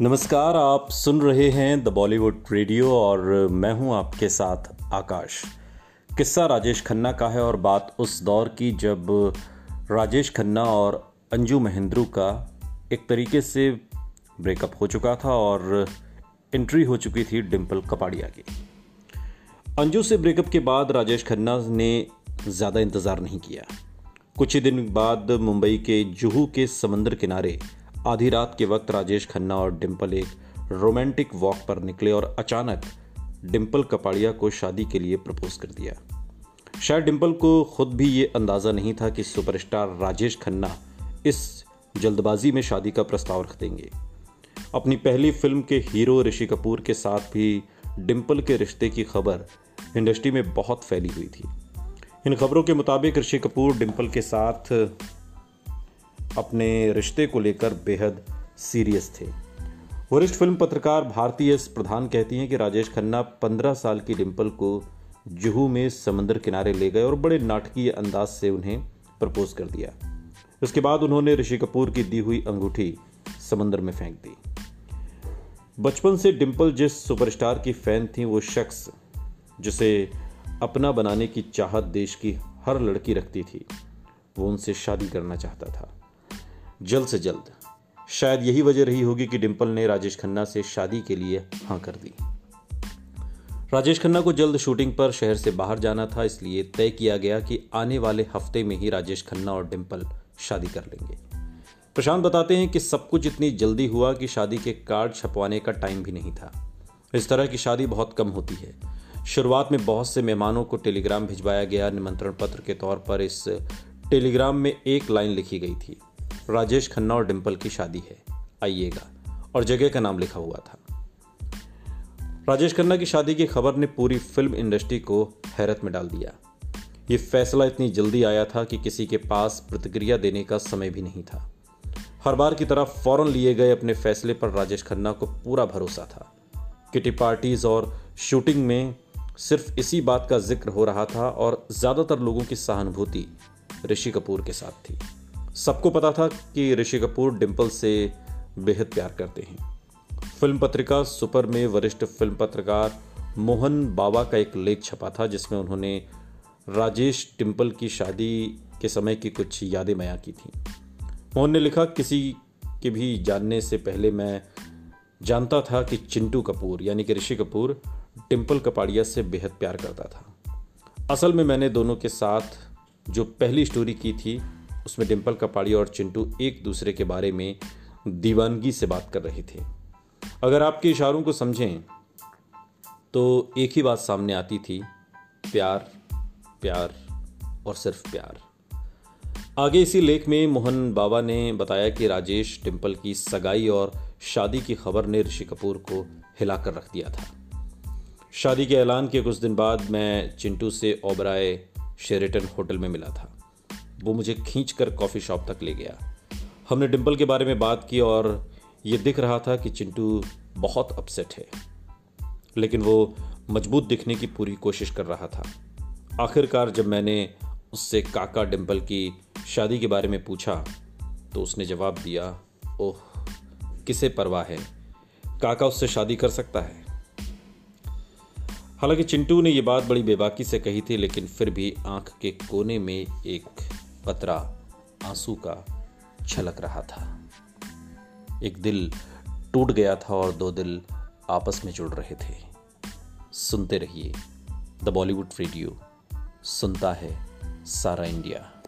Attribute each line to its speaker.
Speaker 1: नमस्कार, आप सुन रहे हैं द बॉलीवुड रेडियो और मैं हूँ आपके साथ आकाश। किस्सा राजेश खन्ना का है और बात उस दौर की जब राजेश खन्ना और अंजू महेंद्रू का एक तरीके से ब्रेकअप हो चुका था और एंट्री हो चुकी थी डिम्पल कपाड़िया की। अंजू से ब्रेकअप के बाद राजेश खन्ना ने ज़्यादा इंतज़ार नहीं किया। कुछ ही दिन बाद मुंबई के जुहू के समंदर किनारे आधी रात के वक्त राजेश खन्ना और डिम्पल एक रोमांटिक वॉक पर निकले और अचानक डिम्पल कपाड़िया को शादी के लिए प्रपोज कर दिया। शायद डिम्पल को खुद भी ये अंदाज़ा नहीं था कि सुपरस्टार राजेश खन्ना इस जल्दबाजी में शादी का प्रस्ताव रख देंगे। अपनी पहली फ़िल्म के हीरो ऋषि कपूर के साथ भी डिम्पल के रिश्ते की खबर इंडस्ट्री में बहुत फैली हुई थी। इन खबरों के मुताबिक ऋषि कपूर डिम्पल के साथ अपने रिश्ते को लेकर बेहद सीरियस थे। वरिष्ठ फ़िल्म पत्रकार भारती एस प्रधान कहती हैं कि राजेश खन्ना पंद्रह साल की डिम्पल को जुहू में समंदर किनारे ले गए और बड़े नाटकीय अंदाज से उन्हें प्रपोज कर दिया। उसके बाद उन्होंने ऋषि कपूर की दी हुई अंगूठी समंदर में फेंक दी। बचपन से डिम्पल जिस सुपरस्टार की फ़ैन थी, वो शख्स जिसे अपना बनाने की चाहत देश की हर लड़की रखती थी, वो उनसे शादी करना चाहता था। जल्द से जल्द। शायद यही वजह रही होगी कि डिम्पल ने राजेश खन्ना से शादी के लिए हाँ कर दी। राजेश खन्ना को जल्द शूटिंग पर शहर से बाहर जाना था, इसलिए तय किया गया कि आने वाले हफ़्ते में ही राजेश खन्ना और डिम्पल शादी कर लेंगे। प्रशांत बताते हैं कि सब कुछ इतनी जल्दी हुआ कि शादी के कार्ड छपवाने का टाइम भी नहीं था। इस तरह की शादी बहुत कम होती है। शुरुआत में बहुत से मेहमानों को टेलीग्राम भिजवाया गया। निमंत्रण पत्र के तौर पर इस टेलीग्राम में एक लाइन लिखी गई थी। राजेश खन्ना और डिम्पल की शादी है। आइएगा। और जगह का नाम लिखा हुआ था। राजेश खन्ना की शादी की खबर ने पूरी फ़िल्म इंडस्ट्री को हैरत में डाल दिया। ये फैसला इतनी जल्दी आया था कि किसी के पास प्रतिक्रिया देने का समय भी नहीं था। हर बार की तरह फ़ौरन लिए गए अपने फैसले पर राजेश खन्ना को पूरा भरोसा था। किटी पार्टीज़ और शूटिंग में सिर्फ़ इसी बात का ज़िक्र हो रहा था और ज़्यादातर लोगों की सहानुभूति ऋषि कपूर के साथ थी। सबको पता था कि ऋषि कपूर डिम्पल से बेहद प्यार करते हैं। फ़िल्म पत्रिका सुपर में वरिष्ठ फ़िल्म पत्रकार मोहन बाबा का एक लेख छपा था, जिसमें उन्होंने राजेश डिम्पल की शादी के समय की कुछ यादें बयां की थी। मोहन ने लिखा, किसी के भी जानने से पहले मैं जानता था कि चिंटू कपूर, यानी कि ऋषि कपूर टिम्पल कपाड़िया से बेहद प्यार करता था। असल में मैंने दोनों के साथ जो पहली स्टोरी की थी उसमें डिम्पल कपाड़ी और चिंटू एक दूसरे के बारे में दीवानगी से बात कर रहे थे। अगर आपके इशारों को समझें तो एक ही बात सामने आती थी, प्यार प्यार और सिर्फ़ प्यार। आगे इसी लेख में मोहन बाबा ने बताया कि राजेश टिम्पल की सगाई और शादी की खबर ने ऋषि कपूर को हिलाकर रख दिया था। शादी के ऐलान के कुछ दिन बाद मैं चिंटू से ओबराय शेरेटन होटल में मिला था। वो मुझे खींच कर कॉफ़ी शॉप तक ले गया। हमने डिम्पल के बारे में बात की और ये दिख रहा था कि चिंटू बहुत अपसेट है। लेकिन वो मज़बूत दिखने की पूरी कोशिश कर रहा था। आखिरकार जब मैंने उससे काका डिम्पल की शादी के बारे में पूछा तो उसने जवाब दिया, ओह, किसे परवाह है? काका उससे शादी कर सकता है? हालाँकि चिंटू ने यह बात बड़ी बेबाकी से कही थी, लेकिन फिर भी आँख के कोने में एक पतरा आँसू का छलक रहा था। एक दिल टूट गया था और दो दिल आपस में जुड़ रहे थे। सुनते रहिए द बॉलीवुड रेडियो, सुनता है सारा इंडिया।